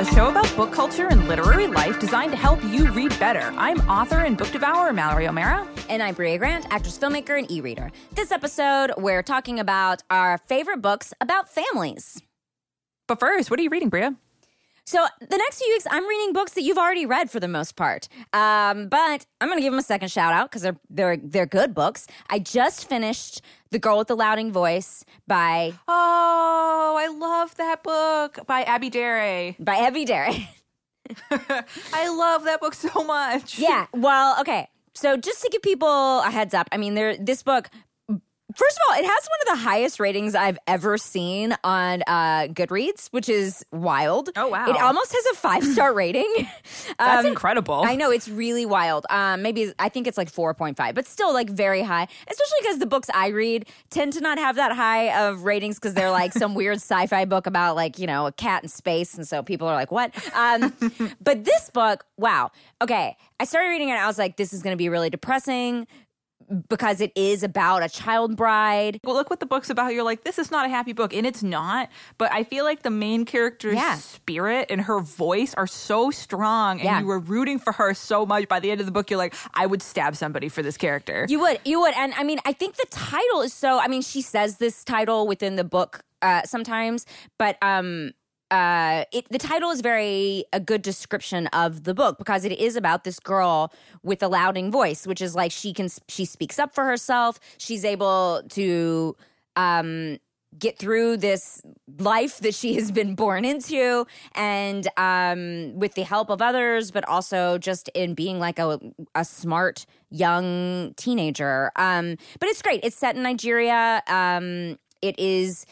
a show about book culture and literary life designed to help you read better. I'm author and book devourer Mallory O'Meara. And I'm Brea Grant, actress, filmmaker, and e reader. This episode, we're talking about our favorite books about families. But first, what are you reading, Brea? So the next few weeks, I'm reading books that you've already read for the most part. Um, but I'm going to give them a second shout out because they're they're they're good books. I just finished The Girl with the Louding Voice by Oh, I love that book by Abi Dare. by Abi Dare. I love that book so much. yeah. Well, okay. So just to give people a heads up, I mean, there this book. First of all, it has one of the highest ratings I've ever seen on uh, Goodreads, which is wild. Oh, wow. It almost has a five star rating. That's Um, incredible. I know it's really wild. Um, maybe I think it's like four point five, but still like very high. Especially because the books I read tend to not have that high of ratings because they're like some weird sci-fi book about like you know a cat in space, and so people are like, "What?" Um, but this book, wow. Okay, I started reading it. and I was like, "This is going to be really depressing." Because it is about a child bride. Well, look what the book's about. You're like, this is not a happy book, and it's not. But I feel like the main character's Yeah. spirit and her voice are so strong, and Yeah. you were rooting for her so much. By the end of the book, you're like, I would stab somebody for this character. You would, you would, and I mean, I think the title is so. I mean, she says this title within the book uh, sometimes, but um, uh, it the title is very a good description of the book because it is about this girl with a louding voice, which is like she can she speaks up for herself. She's able to um get through this life that she has been born into and um, with the help of others but also just in being like a, a smart young teenager. Um, but it's great. It's set in nigeria. Um, it is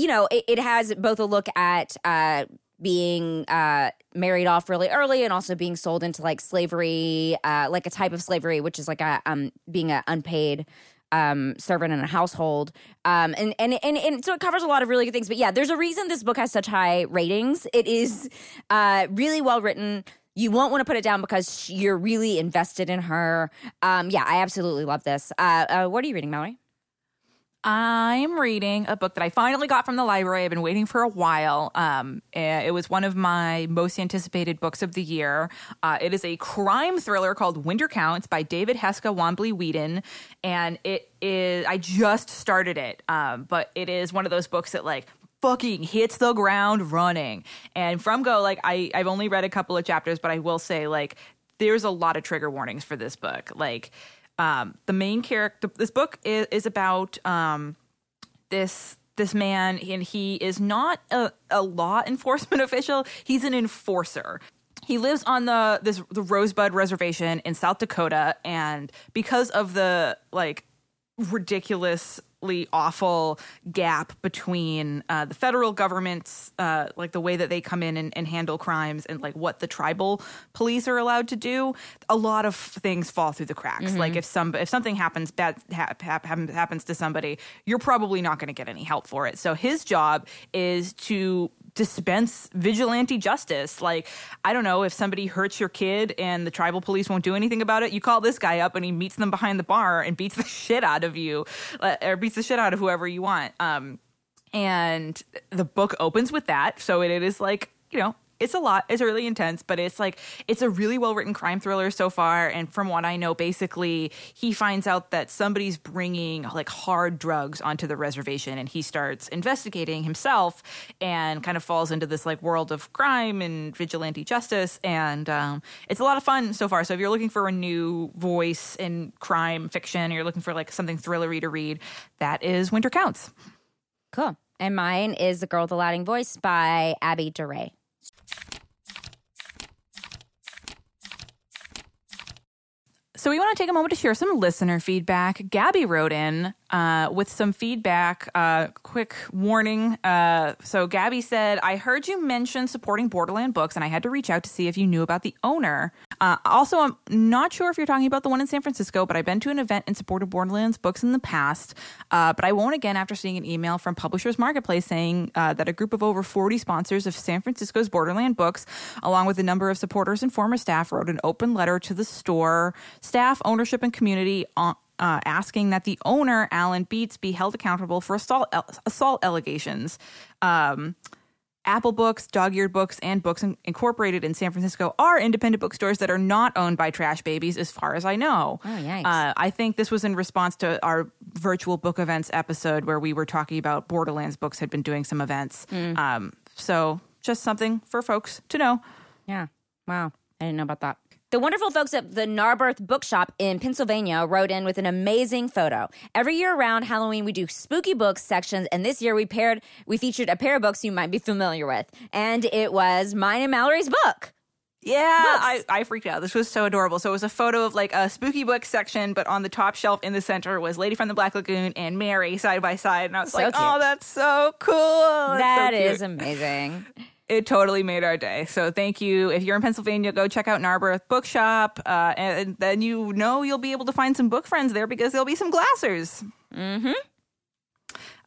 you know it, it has both a look at uh, being uh, married off really early and also being sold into like slavery uh, like a type of slavery which is like a um, being an unpaid um, servant in a household. Um, and, and, and, and so it covers a lot of really good things. But yeah, there's a reason this book has such high ratings. It is uh, really well written. You won't want to put it down because you're really invested in her. Um, yeah, I absolutely love this. Uh, uh, what are you reading, Mallory? I'm reading a book that I finally got from the library. I've been waiting for a while. Um, eh, it was one of my most anticipated books of the year. Uh, it is a crime thriller called Winter Counts by David Heska Wanbli Weiden, and it is. I just started it, um, but it is one of those books that like fucking hits the ground running. And from go, like I I've only read a couple of chapters, but I will say like there's a lot of trigger warnings for this book, like um, the main character this book is, is about um, this this man and he is not a, a law enforcement official. He's an enforcer. He lives on the this the rosebud reservation in south dakota and because of the like awful gap between uh, the federal government's uh, like the way that they come in and, and handle crimes and like what the tribal police are allowed to do a lot of things fall through the cracks. Like if some if something happens bad happens happens to somebody you're probably not going to get any help for it. So his job is to dispense vigilante justice. Like, I don't know, if somebody hurts your kid and the tribal police won't do anything about it, you call this guy up and he meets them behind the bar and beats the shit out of you, uh, or beats the shit out of whoever you want. Um, and the book opens with that. So it, it is like, you know, it's a lot. It's really intense, but it's like it's a really well written crime thriller so far. And from what I know, basically he finds out that somebody's bringing like hard drugs onto the reservation, and he starts investigating himself, and kind of falls into this like world of crime and vigilante justice. And um, it's a lot of fun so far. So if you're looking for a new voice in crime fiction, or you're looking for like something thrillery to read, that is Winter Counts. Cool. And mine is The Girl with the Louding Voice by Abi Dare. So we want to take a moment to share some listener feedback. Gabby wrote in uh, with some feedback. Uh, quick warning. Uh, so Gabby said, "I heard you mention supporting Borderland books, and I had to reach out to see if you knew about the owner. Uh, also, I'm not sure if you're talking about the one in San Francisco, but I've been to an event in support of Borderlands books in the past. Uh, but I won't again after seeing an email from Publishers Marketplace saying uh, that a group of over 40 sponsors of San Francisco's Borderland books, along with a number of supporters and former staff, wrote an open letter to the store staff, ownership, and community on." Uh, asking that the owner, Alan Beatts, be held accountable for assault, assault allegations. Um, Apple Books, Dog Eared Books, and Books Incorporated in San Francisco are independent bookstores that are not owned by Trash Babies, as far as I know. Oh, yikes. Uh, I think this was in response to our virtual book events episode where we were talking about Borderlands Books had been doing some events. Mm. Um, so just something for folks to know. Yeah. Wow. I didn't know about that. The wonderful folks at the Narberth Bookshop in Pennsylvania wrote in with an amazing photo. Every year around Halloween, we do spooky books sections, and this year we paired we featured a pair of books you might be familiar with, and it was mine and Mallory's book. Yeah, I, I freaked out. This was so adorable. So it was a photo of like a spooky book section, but on the top shelf in the center was Lady from the Black Lagoon and Mary side by side. And I was So like, oh, cute. oh, that's so cool. That's That so is amazing. it totally made our day. So thank you. If you're in Pennsylvania, go check out Narberth Bookshop, uh, and then you know you'll be able to find some book friends there because there'll be some glassers. Mm-hmm.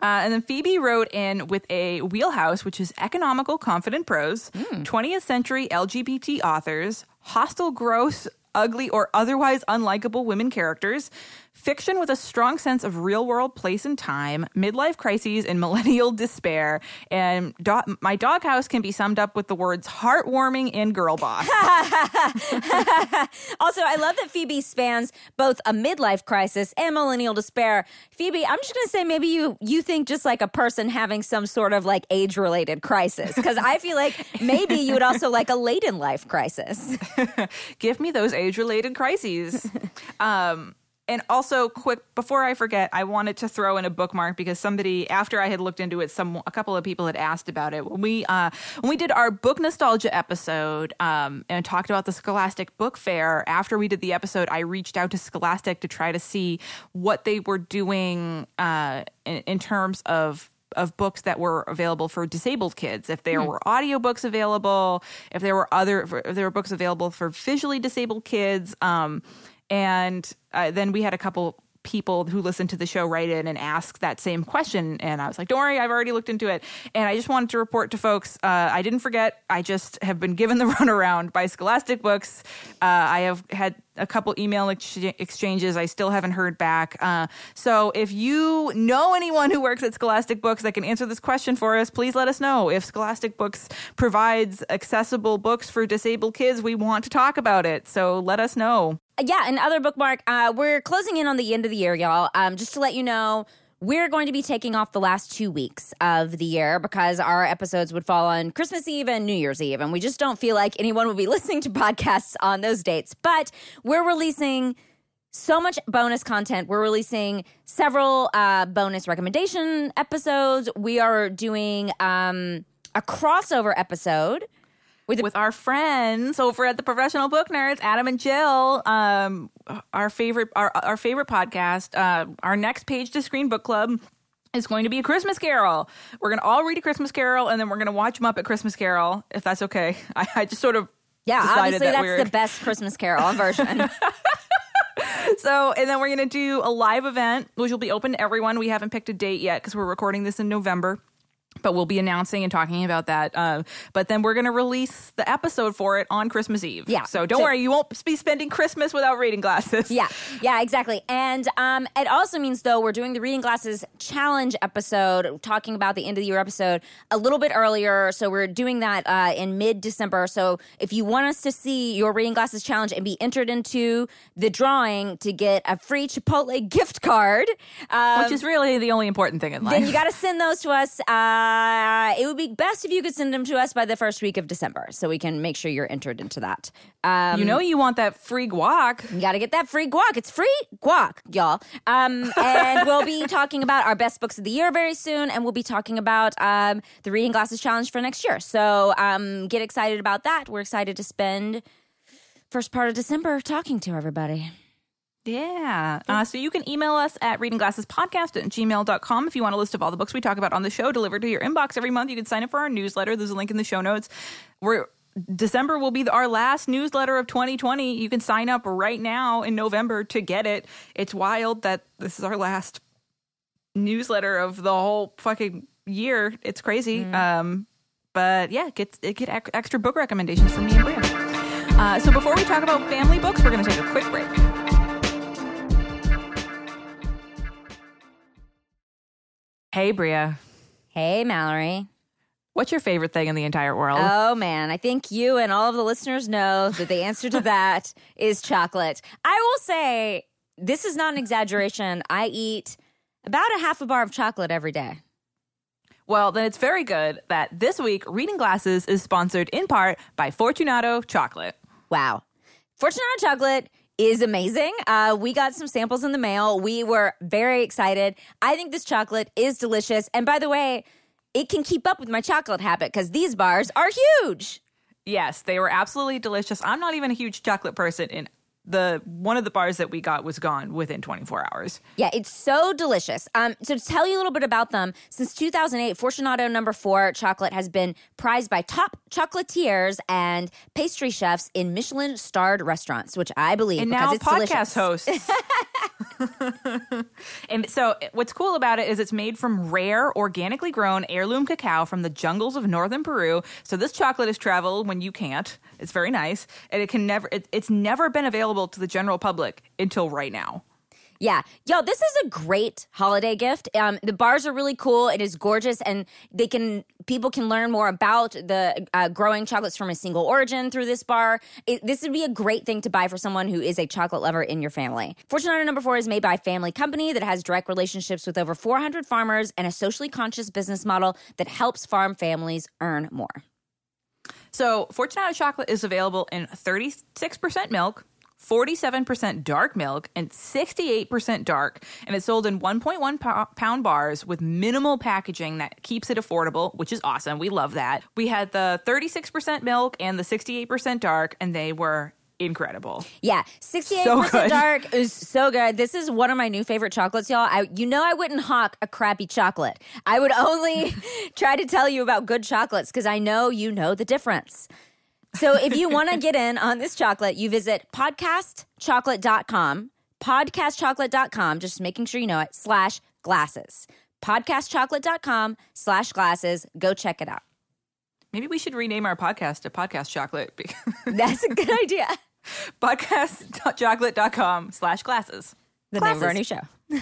Uh, and then Phoebe wrote in with a wheelhouse, which is economical, confident prose, 20th century LGBT authors, hostile, gross, ugly, or otherwise unlikable women characters, fiction with a strong sense of real world place and time, midlife crises, and millennial despair. And do- my doghouse can be summed up with the words heartwarming and girl boss. Also, I love that Phoebe spans both a midlife crisis and millennial despair. Phoebe, I'm just going to say maybe you you think just like a person having some sort of like age related crisis because I feel like maybe you would also like a late in life crisis. Give me those age related crises. um, and also, quick before I forget, I wanted to throw in a bookmark because somebody, after I had looked into it, some a couple of people had asked about it when we uh, when we did our book nostalgia episode um, and talked about the Scholastic Book Fair. After we did the episode, I reached out to Scholastic to try to see what they were doing uh, in, in terms of of books that were available for disabled kids if there were audiobooks available if there were other if there were books available for visually disabled kids um, and uh, then we had a couple people who listened to the show write in and ask that same question. And i was like don't worry i've already looked into it. And i just wanted to report to folks uh, i didn't forget. I just have been given the runaround by scholastic books. Uh, i have had a couple email ex- exchanges i still haven't heard back. Uh, so if you know anyone who works at scholastic books that can answer this question for us please let us know. If scholastic books provides accessible books for disabled kids we want to talk about it. So let us know yeah, another bookmark. Uh, we're closing in on the end of the year, y'all. Um, just to let you know, we're going to be taking off the last two weeks of the year because our episodes would fall on Christmas Eve and New Year's Eve, and we just don't feel like anyone will be listening to podcasts on those dates. But we're releasing so much bonus content. We're releasing several uh, bonus recommendation episodes. We are doing um, a crossover episode. With our friends over at the Professional Book Nerds, Adam and Jill, um, our favorite our our favorite podcast. Uh, our next page to screen book club is going to be a Christmas Carol. We're going to all read a Christmas Carol, and then we're going to watch the Muppet Christmas Carol, if that's okay. I, I just sort of Yeah, decided obviously that that's we're- the best Christmas Carol version. So, and then we're going to do a live event, which will be open to everyone. We haven't picked a date yet because we're recording this in November. But we'll be announcing and talking about that. Uh, but then we're going to release the episode for it on Christmas Eve. Yeah. So don't So- worry, you won't be spending Christmas without reading glasses. Yeah, yeah, exactly. And um, it also means though we're doing the reading glasses challenge episode, talking about the end of the year episode a little bit earlier. So we're doing that uh, in mid December. So if you want us to see your reading glasses challenge and be entered into the drawing to get a free Chipotle gift card, um, Which is really the only important thing in life. then you got to send those to us. Uh, it would be best if you could send them to us by the first week of December, so we can make sure you're entered into that. Um, you know you want that free guac. you got to get that free guac. It's free guac, y'all. Um, and we'll be talking about our best books of the year very soon, and we'll be talking about um, the Reading Glasses Challenge for next year. So um, get excited about that. We're excited to spend first part of December talking to everybody. Yeah. Uh, so you can email us at readingglassespodcast at gmail.com if you want a list of all the books we talk about on the show delivered to your inbox every month. You can sign up for our newsletter. There's a link in the show notes. We're December will be the- our last newsletter of 2020. You can sign up right now in November to get it. It's wild that this is our last newsletter of the whole fucking year. It's crazy. Um, but yeah, get get extra book recommendations from me and Brea. Uh, so before we talk about family books, we're going to take a quick break. Hey, Brea. Hey, Mallory. What's your favorite thing in the entire world? Oh man, I think you and all of the listeners know that the answer to that is chocolate. I will say this is not an exaggeration. I eat about a half a bar of chocolate every day. Well, then it's very good that this week Reading Glasses is sponsored in part by Fortunato Chocolate. Wow. Fortunato Chocolate is amazing. Uh, we got some samples in the mail. We were very excited. I think this chocolate is delicious. And by the way, it can keep up with my chocolate habit because these bars are huge. Yes, they were absolutely delicious. I'm not even a huge chocolate person, and the one of the bars that we got was gone within 24 hours. Yeah, it's so delicious. Um, so to tell you a little bit about them, since 2008, Fortunato Number Four chocolate has been prized by top chocolatiers and pastry chefs in Michelin-starred restaurants, which I believe and because now it's podcast delicious. hosts. and so, what's cool about it is it's made from rare, organically grown heirloom cacao from the jungles of northern Peru. So this chocolate is traveled when you can't. It's very nice, and it can never. It, it's never been available to the general public until right now. Yeah, yo, this is a great holiday gift. Um, the bars are really cool. It is gorgeous, and they can people can learn more about the uh, growing chocolates from a single origin through this bar. It, this would be a great thing to buy for someone who is a chocolate lover in your family. Fortune Fortunato Number Four is made by a family company that has direct relationships with over 400 farmers and a socially conscious business model that helps farm families earn more. So, Fortunato chocolate is available in 36% milk, 47% dark milk, and 68% dark. And it's sold in 1.1 po- pound bars with minimal packaging that keeps it affordable, which is awesome. We love that. We had the 36% milk and the 68% dark, and they were incredible. Yeah, 68% So dark is so good. This is one of my new favorite chocolates, y'all. I, you know, I wouldn't hawk a crappy chocolate. I would only try to tell you about good chocolates because I know you know the difference. So if you want to get in on this chocolate, you visit podcastchocolate.com, podcastchocolate.com, just making sure you know it, slash glasses. Podcastchocolate.com slash glasses. Go check it out. Maybe we should rename our podcast to Podcast Chocolate. That's a good idea. Podcastchocolate.com slash glasses. The name of our new show.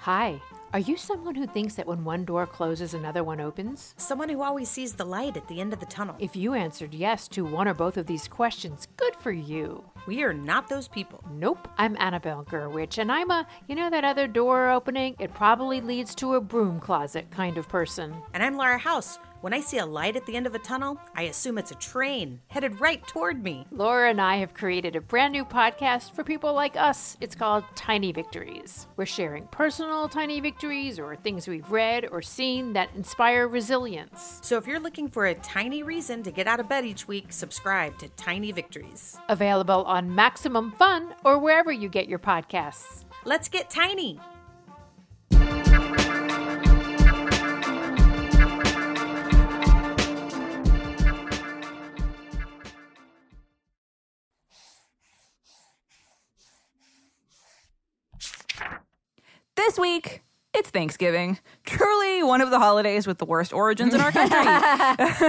Hi. Are you someone who thinks that when one door closes, another one opens? Someone who always sees the light at the end of the tunnel. If you answered yes to one or both of these questions, good for you. we are not those people. Nope. I'm Annabelle Gurwitch, and I'm a, you know, that other door opening? It probably leads to a broom closet kind of person. And I'm Laura House. When I see a light at the end of a tunnel, I assume it's a train headed right toward me. Laura and I have created a brand new podcast for people like us. It's called Tiny Victories. We're sharing personal tiny victories or things we've read or seen that inspire resilience. So if you're looking for a tiny reason to get out of bed each week, subscribe to Tiny Victories. Available on Maximum Fun or wherever you get your podcasts. Let's get tiny. This week, it's Thanksgiving. Truly one of the holidays with the worst origins in our country.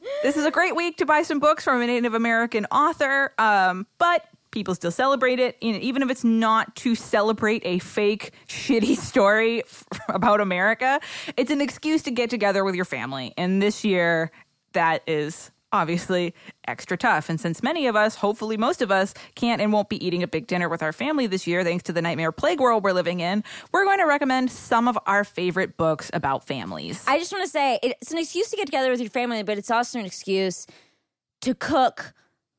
this is a great week to buy some books from a Native American author, um, but people still celebrate it, even if it's not to celebrate a fake, shitty story f- about America. It's an excuse to get together with your family. And this year, that is obviously extra tough. And since many of us, hopefully most of us, can't and won't be eating a big dinner with our family this year, thanks to the nightmare plague world we're living in, we're going to recommend some of our favorite books about families. I just want to say it's an excuse to get together with your family, but it's also an excuse to cook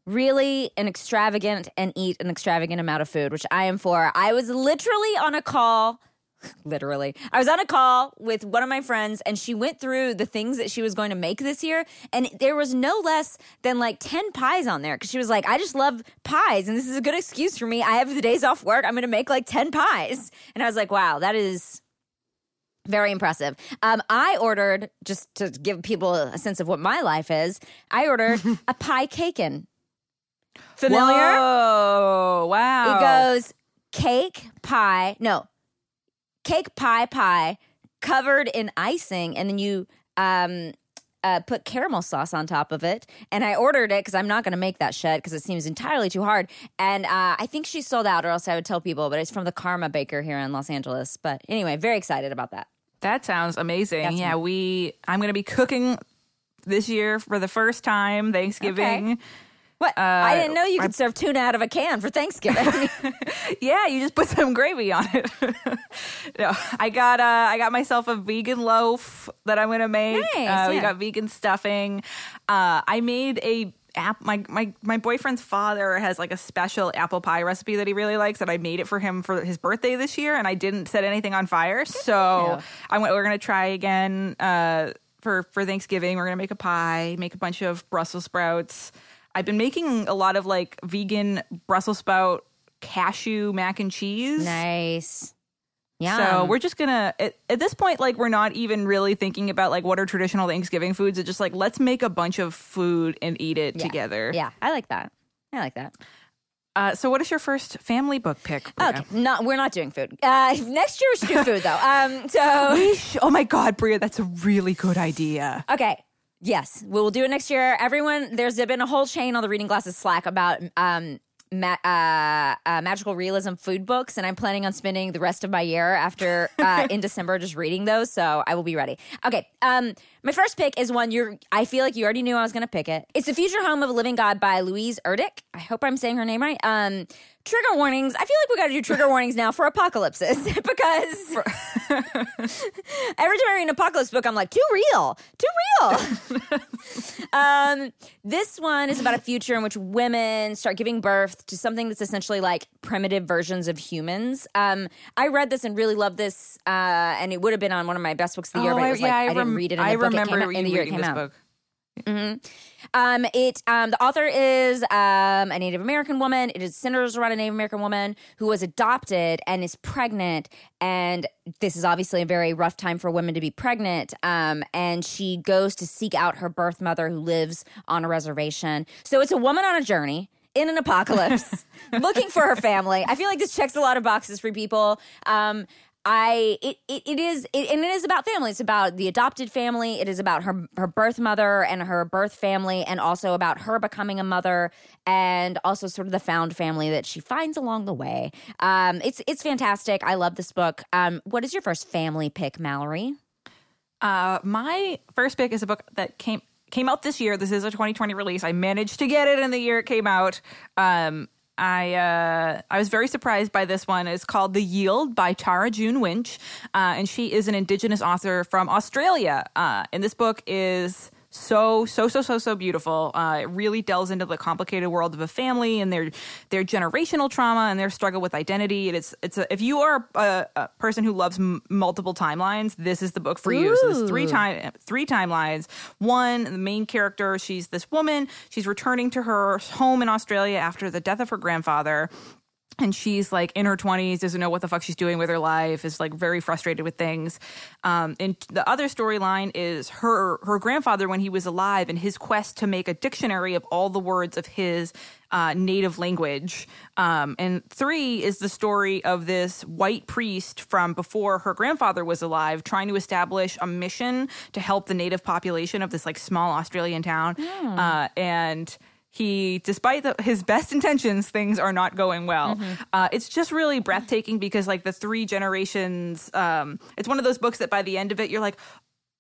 really an extravagant and eat an extravagant amount of food, which I am for. I was literally on a call. Literally. I was on a call with one of my friends and she went through the things that she was going to make this year. And there was no less than like 10 pies on there because she was like, I just love pies and this is a good excuse for me. I have the days off work. I'm going to make like 10 pies. And I was like, wow, that is very impressive. Um, I ordered, just to give people a sense of what my life is, I ordered a pie caken. Familiar? Oh wow. It goes cake, pie, no, cake, pie, pie, covered in icing, and then you um, uh, put caramel sauce on top of it, and I ordered it because I'm not going to make that shit because it seems entirely too hard. And uh, I think she's sold out, or else I would tell people. But it's from the Karma Baker here in Los Angeles. But anyway, very excited about that. That sounds amazing. That's yeah, we I'm going to be cooking this year for the first time Thanksgiving. Okay. What? I didn't know you Uh, I- could serve tuna out of a can for Thanksgiving. Yeah, you just put some gravy on it. no, I got uh, I got myself a vegan loaf that I'm gonna make. Nice, uh, We got vegan stuffing. Uh, I made a app. My my my boyfriend's father has like a special apple pie recipe that he really likes, and I made it for him for his birthday this year, and I didn't set anything on fire. So you. I went. We're gonna try again. Uh, for, for Thanksgiving, we're gonna make a pie, make a bunch of Brussels sprouts. I've been making a lot of like vegan Brussels sprout cashew mac and cheese. nice. Yeah. So we're just gonna at, at this point, like we're not even really thinking about like what are traditional Thanksgiving foods. It's just like let's make a bunch of food and eat it together. Yeah, I like that. I like that. Uh, so, what is your first family book pick? Brea? Okay, not we're not doing food. Uh, next year we should do food though. Um, so sh- oh my God, Brea, that's a really good idea. okay, yes, we will do it next year. Everyone, there's been a whole chain on the Reading Glasses Slack about um. Ma- uh, uh, magical realism food books, and I'm planning on spending the rest of my year after uh, in December just reading those. So I will be ready. Okay, um, my first pick is one you're. I feel like you already knew I was going to pick it. It's the Future Home of a Living God by Louise Erdrich. I hope I'm saying her name right. Um, trigger warnings. I feel like we got to do trigger warnings now for apocalypses because every time I read an apocalypse book, I'm like, too real, too real. um, this one is about a future in which women start giving birth to something that's essentially like primitive versions of humans. Um, I read this and really loved this, uh, and it would have been on one of my best books of the year, but it was like I, didn't rem- read it in the I book. remember it came out, in the year it came this out. book. Um, it um, the author is um, a Native American woman. It is centers around a Native American woman who was adopted and is pregnant. And this is obviously a very rough time for women to be pregnant. Um, and she goes to seek out her birth mother who lives on a reservation. So it's a woman on a journey. In an apocalypse, looking for her family. I feel like this checks a lot of boxes for people. Um, I it it, it is it, and it is about family. It's about the adopted family. It is about her her birth mother and her birth family, and also about her becoming a mother, and also sort of the found family that she finds along the way. Um, it's it's fantastic. I love this book. Um, what is your first family pick, Mallory? Uh, my first pick is a book that came came out this year. This is a 2020 release. I managed to get it in the year it came out. Um, I uh, I was very surprised by this one. It's called The Yield by Tara June Winch, uh, and she is an Indigenous author from Australia. Uh, and this book is so so so so so beautiful. Uh, it really delves into the complicated world of a family and their their generational trauma and their struggle with identity. And it's it's a, if you are a, a person who loves m- multiple timelines, this is the book for you. So there's three time three timelines. One, the main character, she's this woman. She's returning to her home in Australia after the death of her grandfather and she's like in her 20s doesn't know what the fuck she's doing with her life is like very frustrated with things. Um, and the other storyline is her her grandfather when he was alive and his quest to make a dictionary of all the words of his uh, native language. Um, and three is the story of this white priest from before her grandfather was alive trying to establish a mission to help the native population of this like small australian town. Uh, and he despite the, his best intentions things are not going well. Uh, it's just really breathtaking because like the three generations um, it's one of those books that by the end of it you're like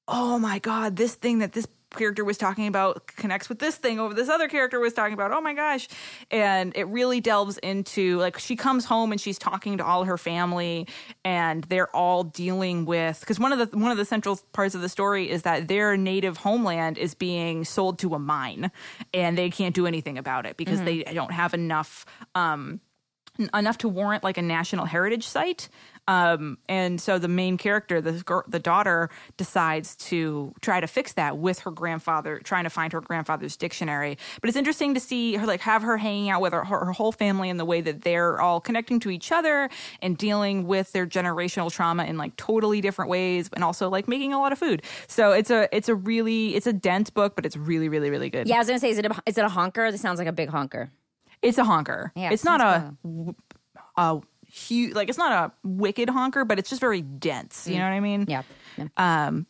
oh my god this thing that this character was talking about connects with this thing over this other character was talking about oh my gosh. And it really delves into like she comes home and she's talking to all her family and they're all dealing with because one of the one of the central parts of the story is that their native homeland is being sold to a mine and they can't do anything about it because they don't have enough um enough to warrant like a national heritage site. Um, and so the main character, the gir- the daughter, decides to try to fix that with her grandfather, trying to find her grandfather's dictionary. But it's interesting to see her like have her hanging out with her, her, her whole family and the way that they're all connecting to each other and dealing with their generational trauma in like totally different ways, and also like making a lot of food. So it's a it's a really it's a dense book, but it's really really really good. Yeah, I was gonna say, is it a, is it a honker? This sounds like a big honker. It's a honker. Yeah, it's not a, a huge like it's not a wicked honker, but it's just very dense. You know what I mean? Yeah. yeah. Um.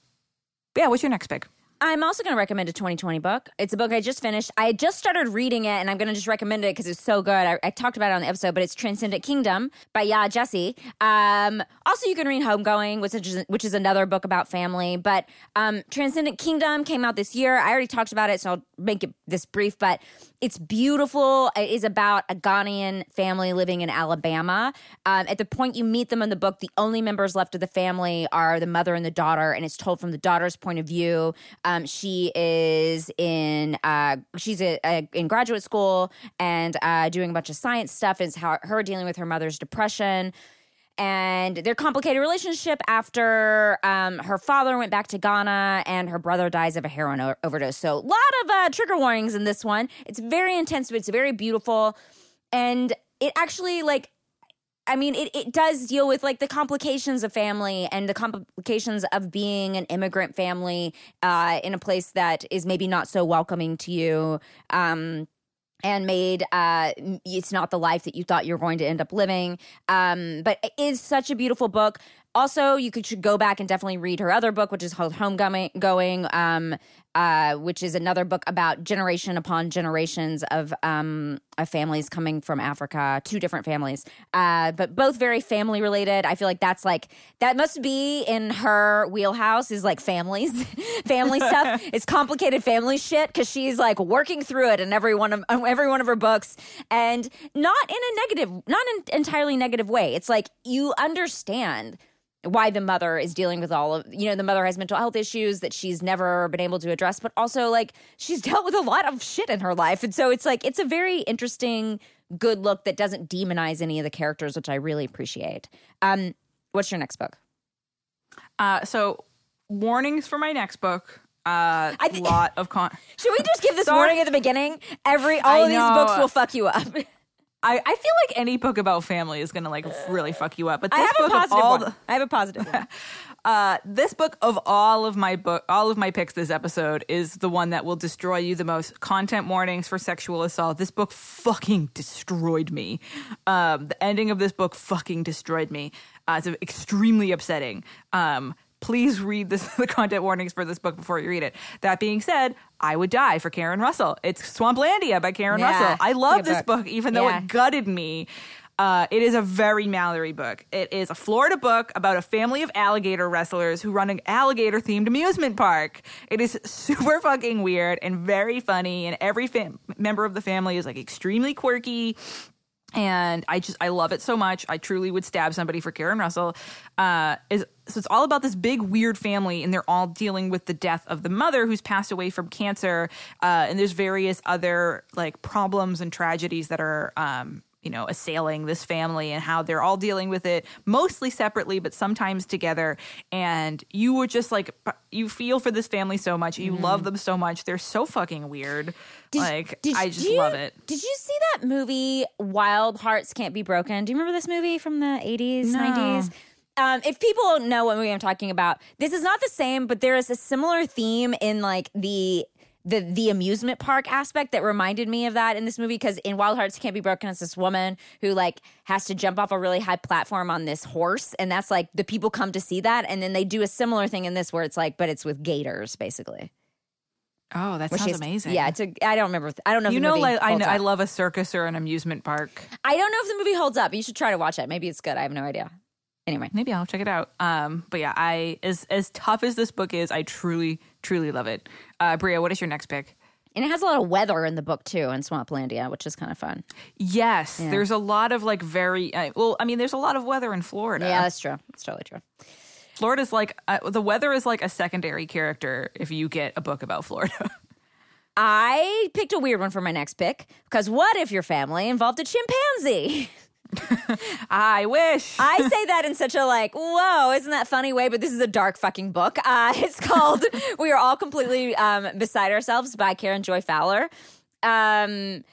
Yeah. What's your next pick? I'm also going to recommend a 2020 book. It's a book I just finished. I just started reading it, and I'm going to just recommend it because it's so good. I, I, talked about it on the episode, but it's Transcendent Kingdom by Yaa Gyasi. Um, also, you can read Homegoing, which is, which is another book about family. But um, Transcendent Kingdom came out this year. I already talked about it, so I'll make it this brief. But it's beautiful. It is about a Ghanaian family living in Alabama. Um, at the point you meet them in the book, the only members left of the family are the mother and the daughter, and it's told from the daughter's point of view. Um, she is in uh, she's a, a, in graduate school and uh, doing a bunch of science stuff. Is how her dealing with her mother's depression and their complicated relationship after um, her father went back to Ghana and her brother dies of a heroin o- overdose. So, a lot of uh, trigger warnings in this one. It's very intense, but it's very beautiful. And it actually, like, I mean, it, it does deal with like the complications of family and the complications of being an immigrant family uh, in a place that is maybe not so welcoming to you. Um, and made uh, it's not the life that you thought you were going to end up living. Um, but it is such a beautiful book. Also, you could should go back and definitely read her other book, which is called Homegoing, going, um, uh, which is another book about generation upon generations of, um, of families coming from Africa, two different families, uh, but both very family related. I feel like that's like that must be in her wheelhouse is like families, family stuff. It's complicated family shit because she's like working through it in every one of every one of her books, and not in a negative, not in entirely negative way. It's like you understand why the mother is dealing with all of you know the mother has mental health issues that she's never been able to address but also like she's dealt with a lot of shit in her life and so it's like it's a very interesting good look that doesn't demonize any of the characters which i really appreciate um what's your next book uh so warnings for my next book uh, a th- lot of con. Should we just give this Sorry. warning at the beginning? Every all I of know. these books will fuck you up. I, I feel like any book about family is gonna like really fuck you up. But this I have book a positive one. The, I have a positive one. uh, this book of all of my book, all of my picks this episode is the one that will destroy you the most. Content warnings for sexual assault. This book fucking destroyed me. Um, the ending of this book fucking destroyed me. Uh, it's extremely upsetting. Um, please read this, the content warnings for this book before you read it. That being said, I would die for Karen Russell. It's Swamplandia by Karen yeah, Russell. I love this book. book, even though yeah. it gutted me. Uh, it is a very Mallory book. It is a Florida book about a family of alligator wrestlers who run an alligator themed amusement park. It is super fucking weird and very funny, and every fam- member of the family is like extremely quirky and I just I love it so much. I truly would stab somebody for Karen Russell. Uh, is so it's all about this big weird family, and they're all dealing with the death of the mother who's passed away from cancer. Uh, and there's various other like problems and tragedies that are um, you know assailing this family and how they're all dealing with it mostly separately but sometimes together and you were just like you feel for this family so much you mm. love them so much they're so fucking weird did, like did i just you, love it did you see that movie wild hearts can't be broken do you remember this movie from the 80s no. 90s um, if people know what movie I'm talking about, this is not the same, but there is a similar theme in like the the the amusement park aspect that reminded me of that in this movie because in Wild Hearts Can't Be Broken, it's this woman who like has to jump off a really high platform on this horse, and that's like the people come to see that, and then they do a similar thing in this where it's like, but it's with gators basically. Oh, that sounds amazing. Yeah, it's a. I don't remember. I don't know. you know, like I know, I love a circus or an amusement park. I don't know if the movie holds up. You should try to watch it. Maybe it's good. I have no idea. Anyway, maybe I'll check it out. Um, but yeah, I as as tough as this book is, I truly truly love it. Uh, Brea, what is your next pick? And it has a lot of weather in the book too in Swamplandia, which is kind of fun. Yes, yeah. there's a lot of like very uh, well. I mean, there's a lot of weather in Florida. Yeah, that's true. That's totally true. Florida's like uh, the weather is like a secondary character if you get a book about Florida. I picked a weird one for my next pick because what if your family involved a chimpanzee? I wish. I say that in such a like, whoa, isn't that funny way? But this is a dark fucking book. Uh, it's called "We Are All Completely um, Beside Ourselves" by Karen Joy Fowler. Um,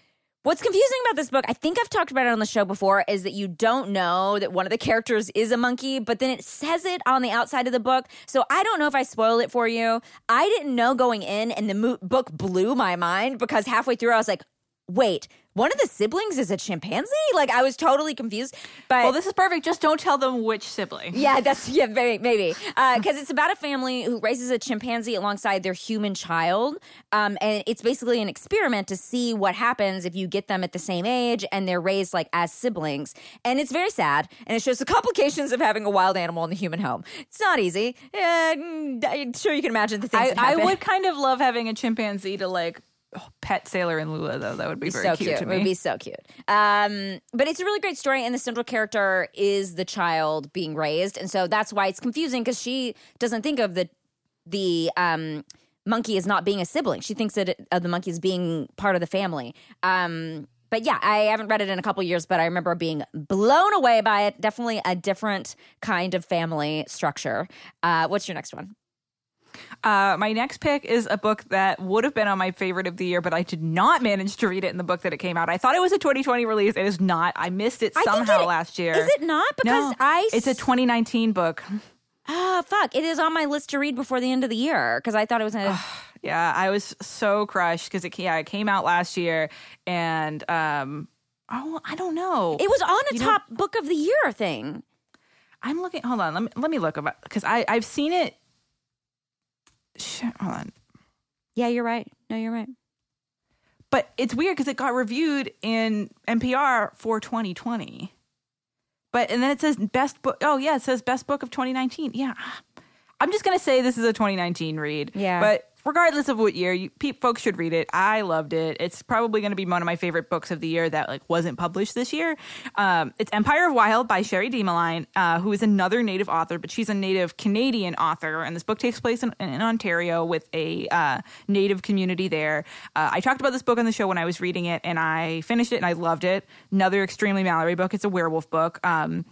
what's confusing about this book, I think I've talked about it on the show before, is that you don't know that one of the characters is a monkey, but then it says it on the outside of the book. So I don't know if I spoiled it for you. I didn't know going in, and the mo- book blew my mind because halfway through I was like, wait, one of the siblings is a chimpanzee? Like I was totally confused. But Well, this is perfect. Just don't tell them which sibling. yeah, that's yeah, maybe maybe because it's about a family who raises a chimpanzee alongside their human child, um, and it's basically an experiment to see what happens if you get them at the same age and they're raised like as siblings. And it's very sad, and it shows the complications of having a wild animal in the human home. It's not easy. Mm, I'm sure you can imagine the things. I, I would kind of love having a chimpanzee to like pet Sailor and Lula, though. That would be very so cute, cute. It would be so cute. Um, but it's a really great story, and the central character is the child being raised, and so that's why it's confusing because she doesn't think of the the um, monkey as not being a sibling. She thinks that it, of the monkey as being part of the family. Um, but yeah, I haven't read it in a couple years, but I remember being blown away by it. Definitely a different kind of family structure. Uh, what's your next one? Uh, my next pick is a book that would have been on my favorite of the year, but I did not manage to read it in the book that it came out. I thought it was a 2020 release. It is not. I missed it somehow it- last year. Is it not? Because no, I it's a 2019 book. Ah, fuck. It is on my list to read before the end of the year because I thought it was a. Yeah, I was so crushed because it yeah it came out last year, and um, oh I don't know. It was on a You know- top book of the year thing. I'm looking. Hold on. Let me let me look about because I I've seen it. Shit, hold on. Yeah, you're right. No, you're right. But it's weird because it got reviewed in NPR for 2020. But and then it says best book. Oh yeah, it says best book of 2019. Yeah, I'm just gonna say this is a 2019 read. Yeah. But regardless of what year, you, pe- folks should read it. I loved it. It's probably gonna be one of my favorite books of the year that like wasn't published this year. Um, it's Empire of Wild by Cherie Dimaline, uh, who is another Native author, but she's a Native Canadian author, and this book takes place in, in Ontario with a uh, Native community there. Uh, I talked about this book on the show when I was reading it, and I finished it and I loved it. Another extremely Mallory book. It's a werewolf book. Um,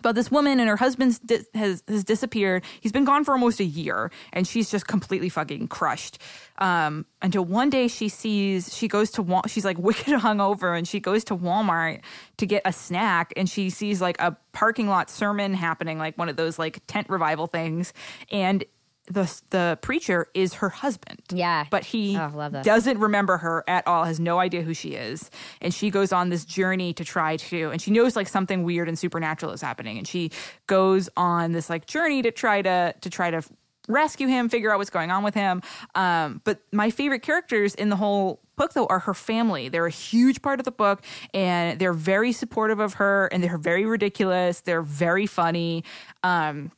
about this woman and her husband di- has has disappeared. He's been gone for almost a year, and she's just completely fucking crushed. Um, until one day she sees she goes to Wal- she's like wicked hungover, and she goes to Walmart to get a snack, and she sees like a parking lot sermon happening, like one of those like tent revival things, and the the preacher is her husband. Yeah. but he Oh, doesn't remember her at all, has no idea who she is. And she goes on this journey to try to, and she knows like something weird and supernatural is happening. And she goes on this like journey to try to, to try to rescue him, figure out what's going on with him. Um, but my favorite characters in the whole book though are her family. They're a huge part of the book and they're very supportive of her and they're very ridiculous. They're very funny. Um,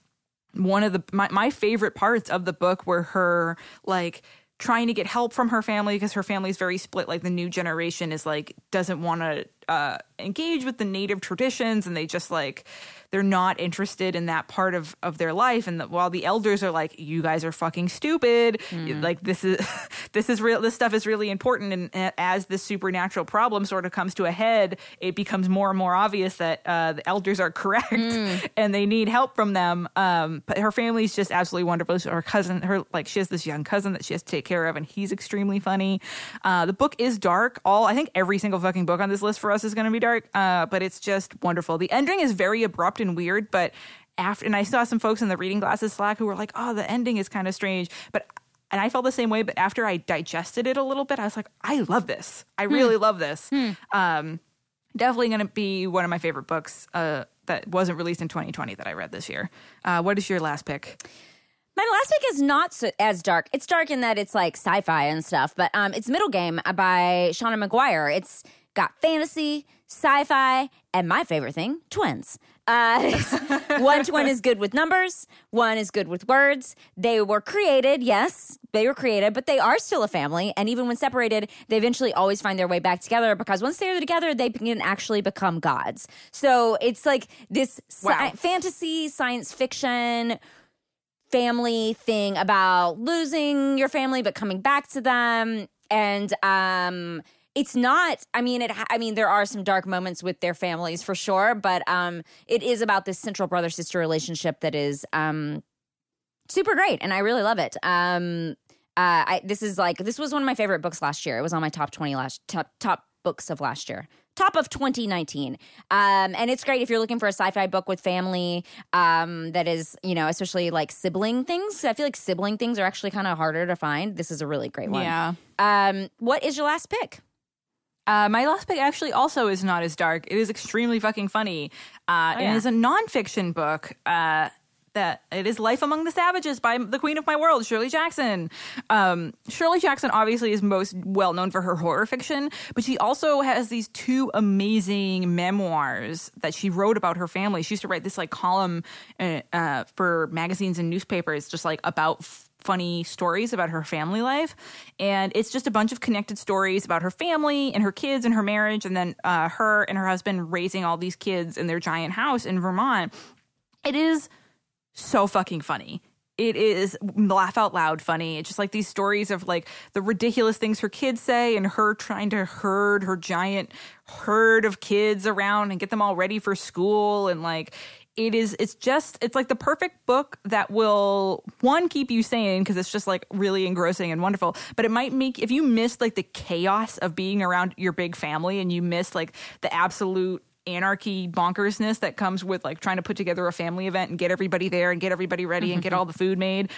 one of the my, my favorite parts of the book were her like trying to get help from her family because her family's very split like the new generation is like doesn't want to uh, engage with the native traditions and they just like they're not interested in that part of of their life. And the, while the elders are like you guys are fucking stupid. Like this is this is real this stuff is really important. And as this supernatural problem sort of comes to a head it becomes more and more obvious that uh, the elders are correct and they need help from them. Um, but her family's just absolutely wonderful. So her cousin her like she has this young cousin that she has to take care of and he's extremely funny. Uh, the book is dark. All i think every single fucking book on this list for us is going to be dark uh, but it's just wonderful. The ending is very abrupt and weird but after and i saw some folks in the reading glasses slack who were like oh the ending is kind of strange but and I felt the same way, but after I digested it a little bit, I was like, I love this. I really love this. Um, definitely going to be one of my favorite books uh, that wasn't released in 2020 that I read this year. Uh, what is your last pick? My last pick is not so, as dark. It's dark in that it's like sci-fi and stuff, but um, it's Middle Game by Seanan McGuire. It's got fantasy, sci-fi, and my favorite thing, twins. Uh, one twin is good with numbers. One is good with words. They were created, yes, they were created, but they are still a family. And even when separated, they eventually always find their way back together because once they're together, they can actually become gods. So it's like this sci- fantasy, science fiction family thing about losing your family but coming back to them and um it's not i mean it i mean there are some dark moments with their families for sure but um it is about this central brother sister relationship that is um super great and i really love it. Um uh I, this is like this was one of my favorite books last year. It was on my top 20 last top top books of last year. Top of 2019 um and it's great if you're looking for a sci-fi book with family um that is you know especially like sibling things. I feel like sibling things are actually kind of harder to find. This is a really great one. Yeah. um what is your last pick Uh, my last pick actually also is not as dark. It is extremely fucking funny. Uh, Oh, yeah. is a nonfiction book. Uh, that it is Life Among the Savages by the Queen of My World, Shirley Jackson. Um, Shirley Jackson obviously is most well known for her horror fiction, but she also has these two amazing memoirs that she wrote about her family. She used to write this like column uh, uh, for magazines and newspapers, just like about f- funny stories about her family life. And it's just a bunch of connected stories about her family and her kids and her marriage, and then uh, her and her husband raising all these kids in their giant house in Vermont. It is so fucking funny. It is laugh out loud funny. It's just like these stories of like the ridiculous things her kids say and her trying to herd her giant herd of kids around and get them all ready for school and like it is it's just it's like the perfect book that will one keep you sane because it's just like really engrossing and wonderful but it might make if you miss like the chaos of being around your big family and you miss like the absolute anarchy bonkersness that comes with like trying to put together a family event and get everybody there and get everybody ready and get all the food made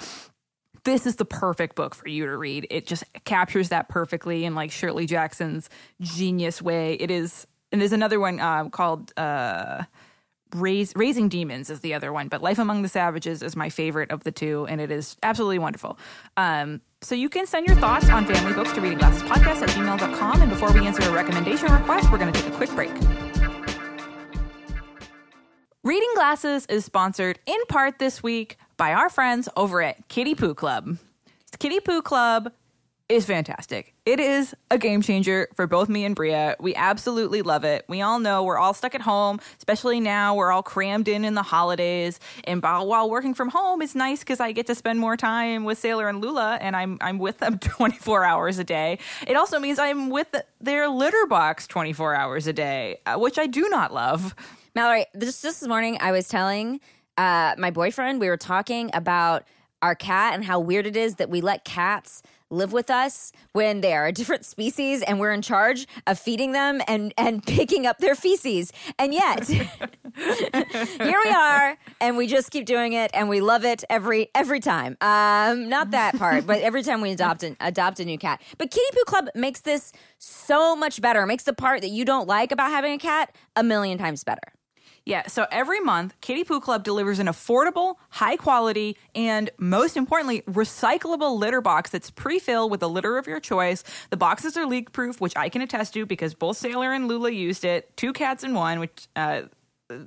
this is the perfect book for you to read. It just captures that perfectly in like shirley jackson's genius way. It is and there's another one um, called uh Raise, Raising Demons is the other one, but Life Among the Savages is my favorite of the two, and it is absolutely wonderful. Um, so you can send your thoughts on family books to Reading Glasses Podcast at gmail.com. And before we answer a recommendation request, we're going to take a quick break. Reading Glasses is sponsored in part this week by our friends over at Kitty Poo Club. Kitty Poo Club is fantastic. It is a game changer for both me and Brea. We absolutely love it. We all know we're all stuck at home, especially now we're all crammed in in the holidays. And while working from home, it's nice because I get to spend more time with Sailor and Lula, and I'm I'm with them 24 hours a day. It also means I'm with their litter box 24 hours a day, uh, which I do not love. Mallory, this this morning I was telling uh, my boyfriend we were talking about our cat and how weird it is that we let cats live with us when they are a different species and we're in charge of feeding them and and picking up their feces. And yet here we are and we just keep doing it and we love it every every time. Um not that part, but every time we adopt an adopt a new cat. But Kitty Poo Club makes this so much better. Makes the part that you don't like about having a cat a million times better. Yeah, so every month, Kitty Poo Club delivers an affordable, high quality, and most importantly, recyclable litter box that's pre filled with a litter of your choice. The boxes are leak proof, which I can attest to because both Sailor and Lula used it. Two cats in one, which uh,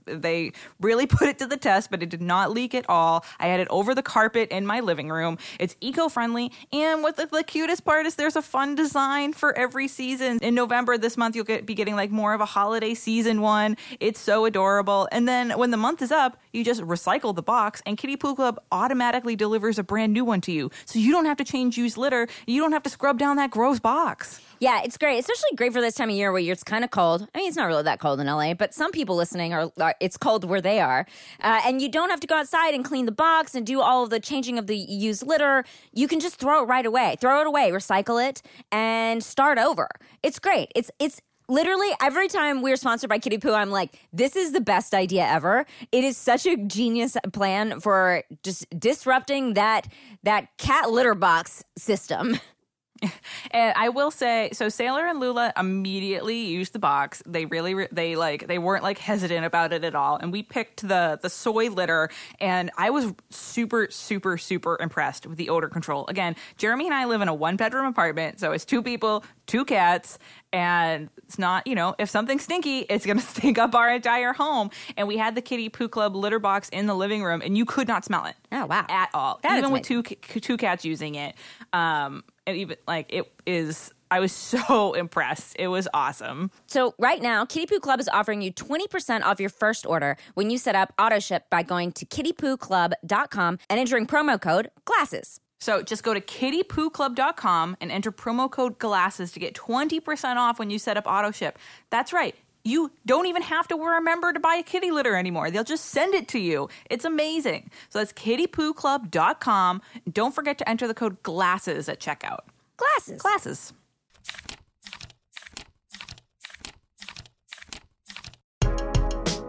they really put it to the test, but it did not leak at all. I had it over the carpet in my living room. It's eco friendly. And what the, the cutest part is there's a fun design for every season. In November this month, you'll get, be getting like more of a holiday season one. It's so adorable. And then when the month is up, you just recycle the box, and Kitty Poo Club automatically delivers a brand new one to you. So you don't have to change used litter. You don't have to scrub down that gross box. Yeah, it's great. Especially great for this time of year where it's kind of cold. I mean, it's not really that cold in LA, but some people listening are, are it's cold where they are. Uh, and you don't have to go outside and clean the box and do all of the changing of the used litter. You can just throw it right away. Throw it away, recycle it, and start over. It's great. It's it's literally every time we're sponsored by Kitty Poo, I'm like, this is the best idea ever. It is such a genius plan for just disrupting that that cat litter box system. And I will say, so Sailor and Lula immediately used the box. They really, re- they like, they weren't like hesitant about it at all. And we picked the the soy litter, and I was super, super, super impressed with the odor control. Again, Jeremy and I live in a one bedroom apartment, so it's two people, two cats, and it's not, you know, if something's stinky, it's gonna stink up our entire home. And we had the Kitty Poo Club litter box in the living room, and you could not smell it. Oh, wow. at all, That even with two two cats using it. Um, and even like it is, I was so impressed. It was awesome. So right now, Kitty Poo Club is offering you 20% off your first order when you set up auto ship by going to kittypooclub.com and entering promo code GLASSES. So just go to kittypooclub.com and enter promo code glasses to get 20% off when you set up auto ship. That's right. You don't even have to remember to buy a kitty litter anymore. They'll just send it to you. It's amazing. So that's kittypooclub.com. Don't forget to enter the code glasses at checkout. Glasses. Glasses.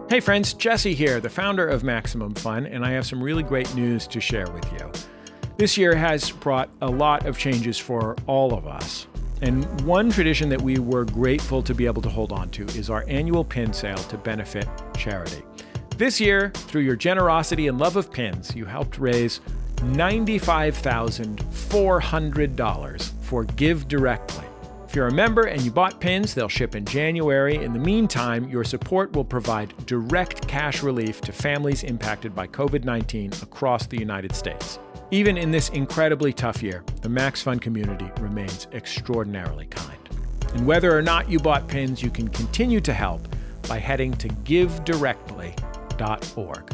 Hey friends, Jesse here, the founder of Maximum Fun, and I have some really great news to share with you. This year has brought a lot of changes for all of us. And one tradition that we were grateful to be able to hold on to is our annual pin sale to benefit charity. This year, through your generosity and love of pins, you helped raise $95,400 for Give Directly. If you're a member and you bought pins, they'll ship in January. In the meantime, your support will provide direct cash relief to families impacted by COVID 19 across the United States. Even in this incredibly tough year, the MaxFun community remains extraordinarily kind. And whether or not you bought pins, you can continue to help by heading to givedirectly.org.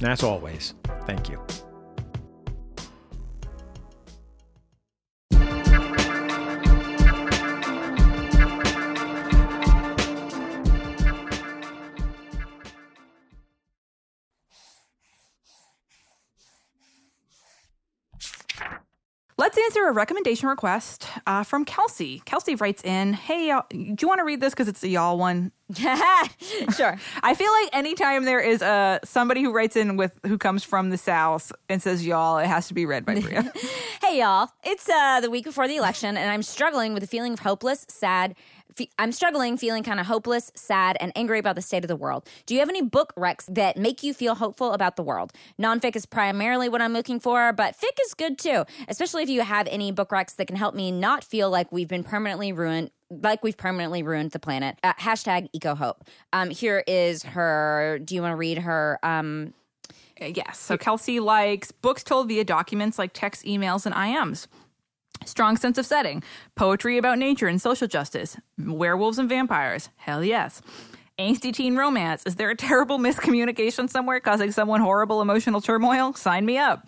And as always, thank you. Let's answer a recommendation request uh, from Kelsey. Kelsey writes in, "Hey, y'all, do you want to read this because it's a y'all one?" sure. I feel like anytime there is a somebody who writes in with who comes from the South and says y'all, it has to be read by Brea. Hey, y'all. It's uh, the week before the election, and I'm struggling with a feeling of hopeless, sad. Fe- I'm struggling, feeling kind of hopeless, sad, and angry about the state of the world. Do you have any book recs that make you feel hopeful about the world? Nonfic is primarily what I'm looking for, but fic is good too, especially if you have any book recs that can help me not feel like we've been permanently ruined like we've permanently ruined the planet. Uh, hashtag eco hope. Um, here is her. Do you want to read her? Um, Yes. So Kelsey likes books told via documents like text, emails, and IMs. Strong sense of setting. Poetry about nature and social justice. Werewolves and vampires. Hell yes. Angsty teen romance. Is there a terrible miscommunication somewhere causing someone horrible emotional turmoil? Sign me up.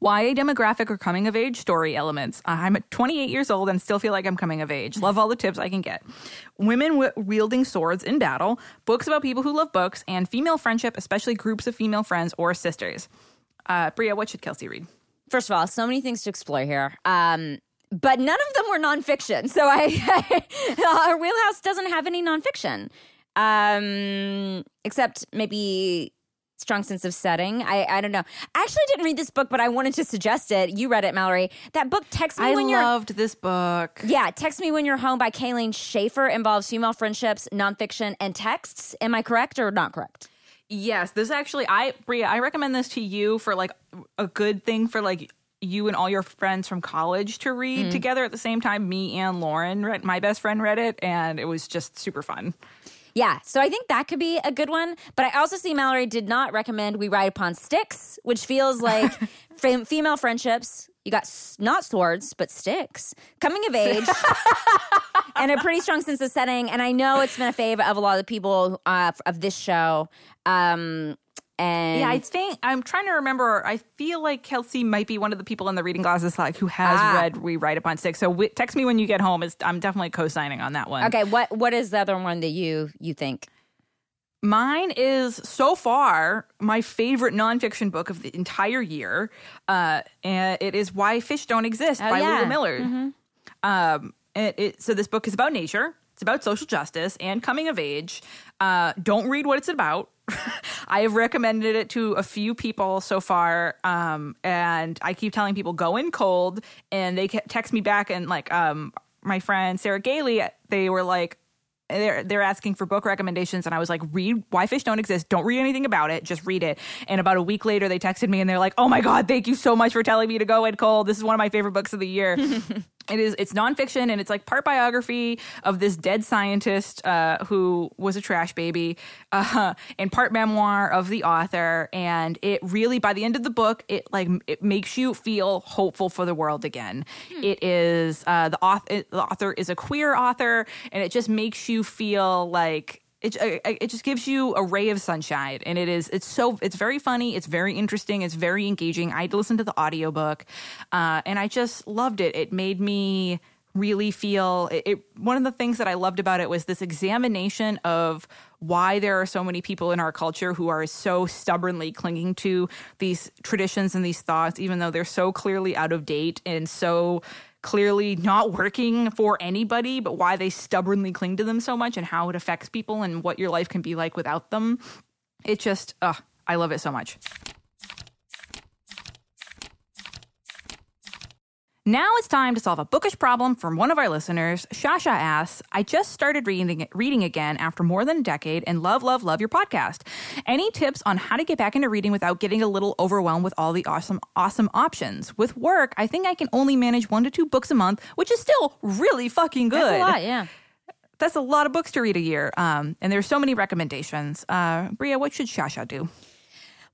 YA demographic or coming of age story elements. I'm 28 years old and still feel like I'm coming of age. Love all the tips I can get. Women wielding swords in battle, books about people who love books, and female friendship, especially groups of female friends or sisters. Uh, Brea, what should Kelsey read? first of all, so many things to explore here. Um, but none of them were nonfiction. So I, our wheelhouse doesn't have any nonfiction, um, except maybe strong sense of setting. I, I don't know. I actually didn't read this book, but I wanted to suggest it. You read it, Mallory. That book, Text Me I When You're loved this book. yeah, Text Me When You're Home by Kayleen Schaefer involves female friendships, nonfiction, and texts. Am I correct or not correct? Yes, this actually, I Brea, I recommend this to you for like a good thing for like you and all your friends from college to read mm. together at the same time. Me and Lauren, read, my best friend, read it, and it was just super fun. Yeah, so I think that could be a good one. But I also see Mallory did not recommend We Ride Upon Sticks, which feels like fem- female friendships. You got s- not swords, but sticks. Coming of age. and a pretty strong sense of setting. And I know it's been a fave of a lot of the people uh, of this show. Um, and Yeah, I think I'm trying to remember. I feel like Kelsey might be one of the people in the reading glasses like who has Ah. read We Ride Upon Sticks. So w- text me when you get home. Is I'm definitely co-signing on that one. okay, what what is the other one that you you think? Mine is so far my favorite nonfiction book of the entire year. Uh, and it is Why Fish Don't Exist Oh, by yeah. Lulu Miller. Um, it, it, so this book is about nature. It's about social justice and coming of age. Uh, don't read what it's about. I have recommended it to a few people so far, um, and I keep telling people go in cold, and they text me back and like um, my friend Sarah Gailey, they were like, they're they're asking for book recommendations and I was like read Why Fish Don't Exist. Don't read anything about it. Just read it. And about a week later they texted me and they're like oh my god thank you so much for telling me to go in cold. This is one of my favorite books of the year it is it's nonfiction and it's like part biography of this dead scientist uh, who was a trash baby uh, and part memoir of the author. And it really by the end of the book it like it makes you feel hopeful for the world again. It is uh, the author the author is a queer author and it just makes you feel like it, it just gives you a ray of sunshine and it is it's so it's very funny it's very interesting it's very engaging. I listened to the audiobook uh, and i just loved it. It made me really feel it, it one of the things that i loved about it was this examination of why there are so many people in our culture who are so stubbornly clinging to these traditions and these thoughts even though they're so clearly out of date and so clearly not working for anybody, but why they stubbornly cling to them so much and how it affects people and what your life can be like without them. It just, I love it so much. Now it's time to solve a bookish problem from one of our listeners. Shasha asks, I just started reading, reading again after more than a decade and love, love, love your podcast. Any tips on how to get back into reading without getting a little overwhelmed with all the awesome, awesome options? With work, I think I can only manage one to two books a month, which is still really fucking good. That's a lot, yeah. That's a lot of books to read a year. Um, and there's so many recommendations. Uh, Brea, what should Shasha do?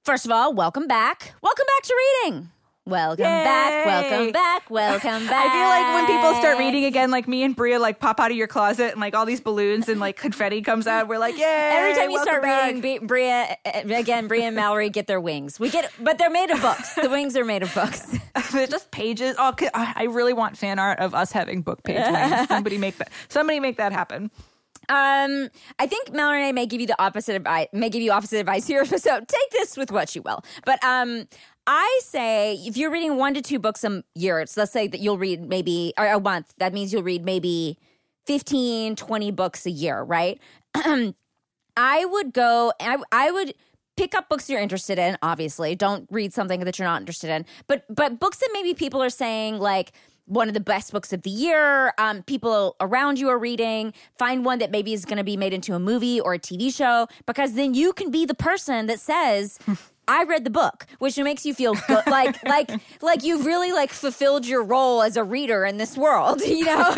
First of all, welcome back. Welcome back to reading. Welcome back, welcome back, welcome back. I feel like when people start reading again, like me and Brea, like pop out of your closet and like all these balloons and like confetti comes out. We're like, yeah. Every time you start back." reading, Bri- Brea uh, again, Brea and Mallory get their wings. We get, but they're made of books. The wings are made of books. They're just pages. Oh, I really want fan art of us having book page wings. Somebody make that. Somebody make that happen. Um, I think Mallory and I may give you the opposite advice. May give you opposite advice here. So take this with what you will. But um, I say if you're reading one to two books a year, so let's say that you'll read maybe or a month. That means you'll read maybe 15, 20 books a year, right? I would go. I I would pick up books you're interested in. Obviously, don't read something that you're not interested in. But but books that maybe people are saying like one of the best books of the year. Um, people around you are reading. Find one that maybe is going to be made into a movie or a TV show because then you can be the person that says. I read the book, which makes you feel good, like like like you've really like fulfilled your role as a reader in this world. You know,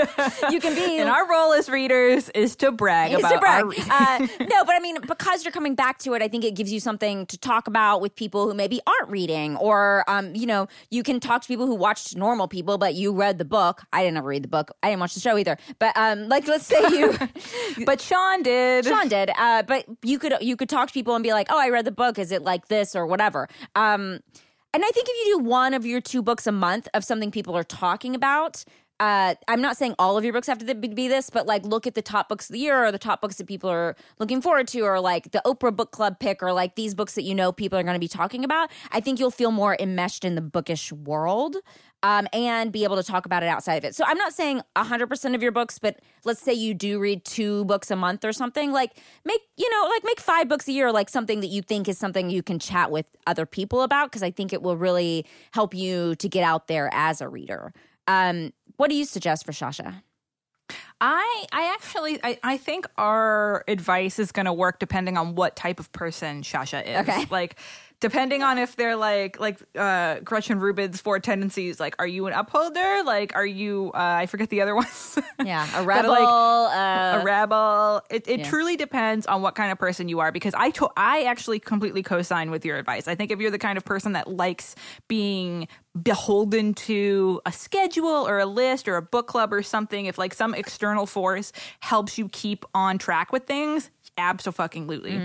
you can be And our role as readers is to brag it's about to brag. re- uh, no, but I mean, because you're coming back to it, I think it gives you something to talk about with people who maybe aren't reading, or um, you know, you can talk to people who watched normal people, but you read the book. I didn't ever read the book. I didn't watch the show either. But um, like, let's say you, but Sean did. Sean did. Uh, but you could you could talk to people and be like, oh, I read the book. Is it like this or whatever? Um, and I think if you do one of your two books a month of something people are talking about, uh, I'm not saying all of your books have to be this, but like look at the top books of the year or the top books that people are looking forward to, or like the Oprah book club pick, or like these books that you know people are going to be talking about. I think you'll feel more enmeshed in the bookish world. Um, and be able to talk about it outside of it. So I'm not saying 100% of your books, but let's say you do read two books a month or something. Like make, you know, like make five books a year, like something that you think is something you can chat with other people about, because I think it will really help you to get out there as a reader. Um, what do you suggest for Shasha? I I actually I, I think our advice is going to work depending on what type of person Shasha is. Okay. Like depending on if they're like like uh Gretchen Rubin's four tendencies like are you an upholder? Like are you uh I forget the other ones. Yeah, a rebel. like, uh, a rebel. It, it yeah. truly depends on what kind of person you are because I to- I actually completely co-sign with your advice. I think if you're the kind of person that likes being beholden to a schedule or a list or a book club or something, if like some external force helps you keep on track with things, absolutely.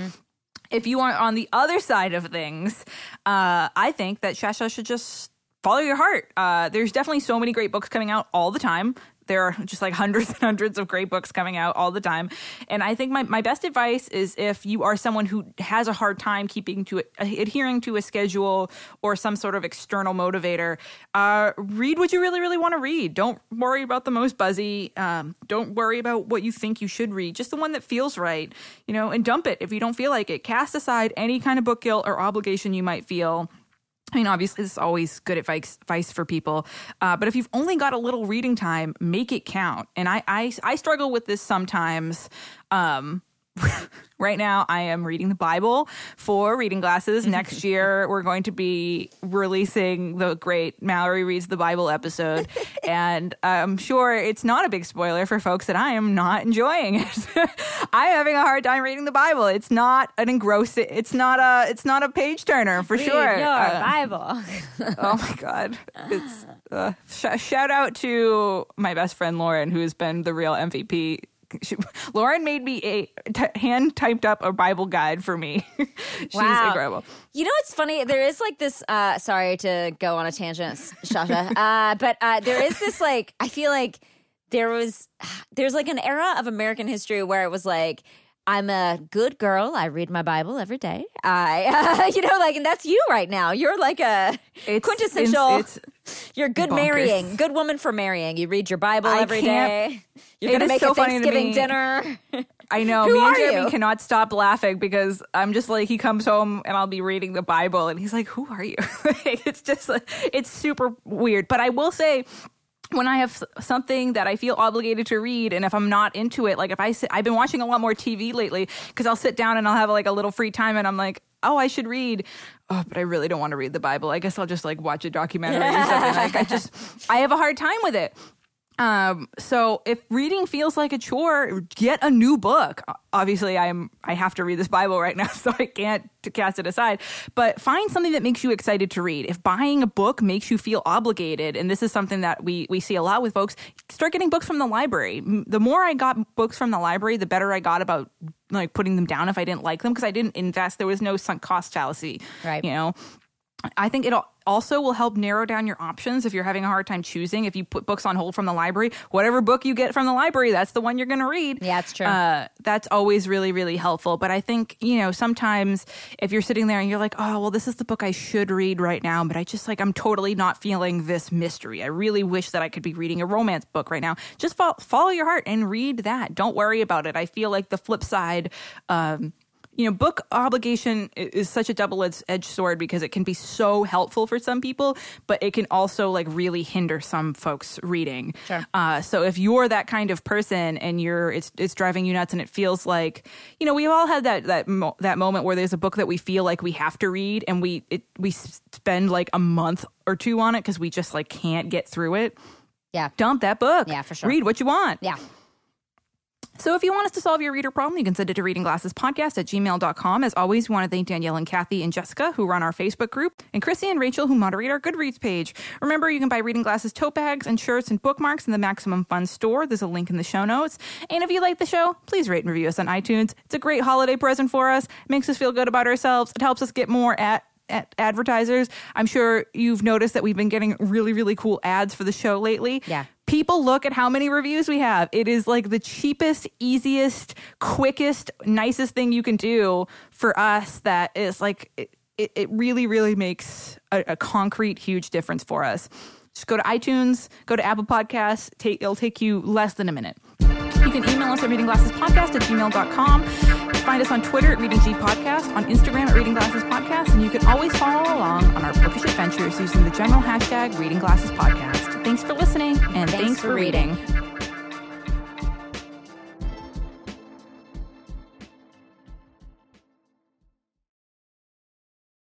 If you are on the other side of things, uh, I think that Shasha should just follow your heart. Uh, there's definitely so many great books coming out all the time. There are just like hundreds and hundreds of great books coming out all the time. And I think my, my best advice is if you are someone who has a hard time keeping to it, adhering to a schedule or some sort of external motivator, uh, read what you really, really want to read. Don't worry about the most buzzy. Um, don't worry about what you think you should read. Just the one that feels right, you know, and dump it if you don't feel like it. Cast aside any kind of book guilt or obligation you might feel. I mean, obviously, this is always good advice, advice for people. Uh, but if you've only got a little reading time, make it count. And I, I, I struggle with this sometimes. Um, right now, I am reading the Bible for reading glasses. Next year, we're going to be releasing the great Mallory Reads the Bible episode. and I'm sure it's not a big spoiler for folks that I am not enjoying it. I'm having a hard time reading the Bible. It's not an engrossing, it's not a, it's not a page turner for read sure. your Uh, Bible. oh my god it's uh, sh- shout out to my best friend lauren who has been the real mvp she, lauren made me a t- hand typed up a bible guide for me she's Wow. incredible You know what's funny? There is like this. Uh, sorry to go on a tangent, Shasha, uh, but uh, there is this like. I feel like there was there's like an era of American history where it was like. I'm a good girl. I read my Bible every day. I, uh, you know, like, and that's you right now. You're like a It's- quintessential. it's- you're good bonkers. marrying, good woman for marrying. You read your Bible I every. You're gonna make so a Thanksgiving dinner. I know. Who me and are Jeremy you? cannot stop laughing because I'm just like he comes home and I'll be reading the Bible and he's like, "Who are you?" it's just like it's super weird. But I will say, when I have something that I feel obligated to read, and if I'm not into it, like if I sit, I've been watching a lot more TV lately because I'll sit down and I'll have like a little free time, and I'm like, oh, I should read. Oh, but I really don't want to read the Bible. I guess I'll just like watch a documentary or something. Like I just, I have a hard time with it. Um, so if reading feels like a chore, get a new book. Obviously, I'm I have to read this Bible right now, so I can't to cast it aside. But find something that makes you excited to read. If buying a book makes you feel obligated, and this is something that we we see a lot with folks, start getting books from the library. The more I got books from the library, the better I got about like putting them down if I didn't like them because I didn't invest. There was no sunk cost fallacy, Right. You know. I think it also will help narrow down your options if you're having a hard time choosing. If you put books on hold from the library, whatever book you get from the library, that's the one you're going to read. Yeah, it's true. Uh, that's always really, really helpful. But I think, you know, sometimes if you're sitting there and you're like, oh, well, this is the book I should read right now, but I just like, I'm totally not feeling this mystery. I really wish that I could be reading a romance book right now. Just fo- follow your heart and read that. Don't worry about it. I feel like the flip side, um, you know, book obligation is such a double edged sword because it can be so helpful for some people, but it can also like really hinder some folks reading. Sure. Uh, so if you're that kind of person and you're it's it's driving you nuts and it feels like you know we've all had that that mo- that moment where there's a book that we feel like we have to read and we it, we spend like a month or two on it because we just like can't get through it. Yeah. Dump that book. Yeah, for sure. Read what you want. Yeah. So if you want us to solve your reader problem, you can send it to readingglassespodcast at gmail.com. As always, we want to thank Danielle and Kathy and Jessica, who run our Facebook group, and Chrissy and Rachel, who moderate our Goodreads page. Remember, you can buy Reading Glasses tote bags and shirts and bookmarks in the Maximum Fun store. There's a link in the show notes. And if you like the show, please rate and review us on iTunes. It's a great holiday present for us. It makes us feel good about ourselves. It helps us get more at at advertisers. I'm sure you've noticed that we've been getting really, really cool ads for the show lately. Yeah. People look at how many reviews we have. It is like the cheapest, easiest, quickest, nicest thing you can do for us that is like, it, it, really, really makes a, a concrete, huge difference for us. Just go to iTunes, go to Apple Podcasts. Take, it'll take you less than a minute. You can email us at readingglassespodcast at gmail.com. Find us on Twitter at Reading G Podcast, on Instagram at Reading Glasses Podcast, and you can always follow along on our bookish adventures using the general hashtag Reading Glasses Podcast. Thanks for listening, and thanks, Thanks for reading. reading.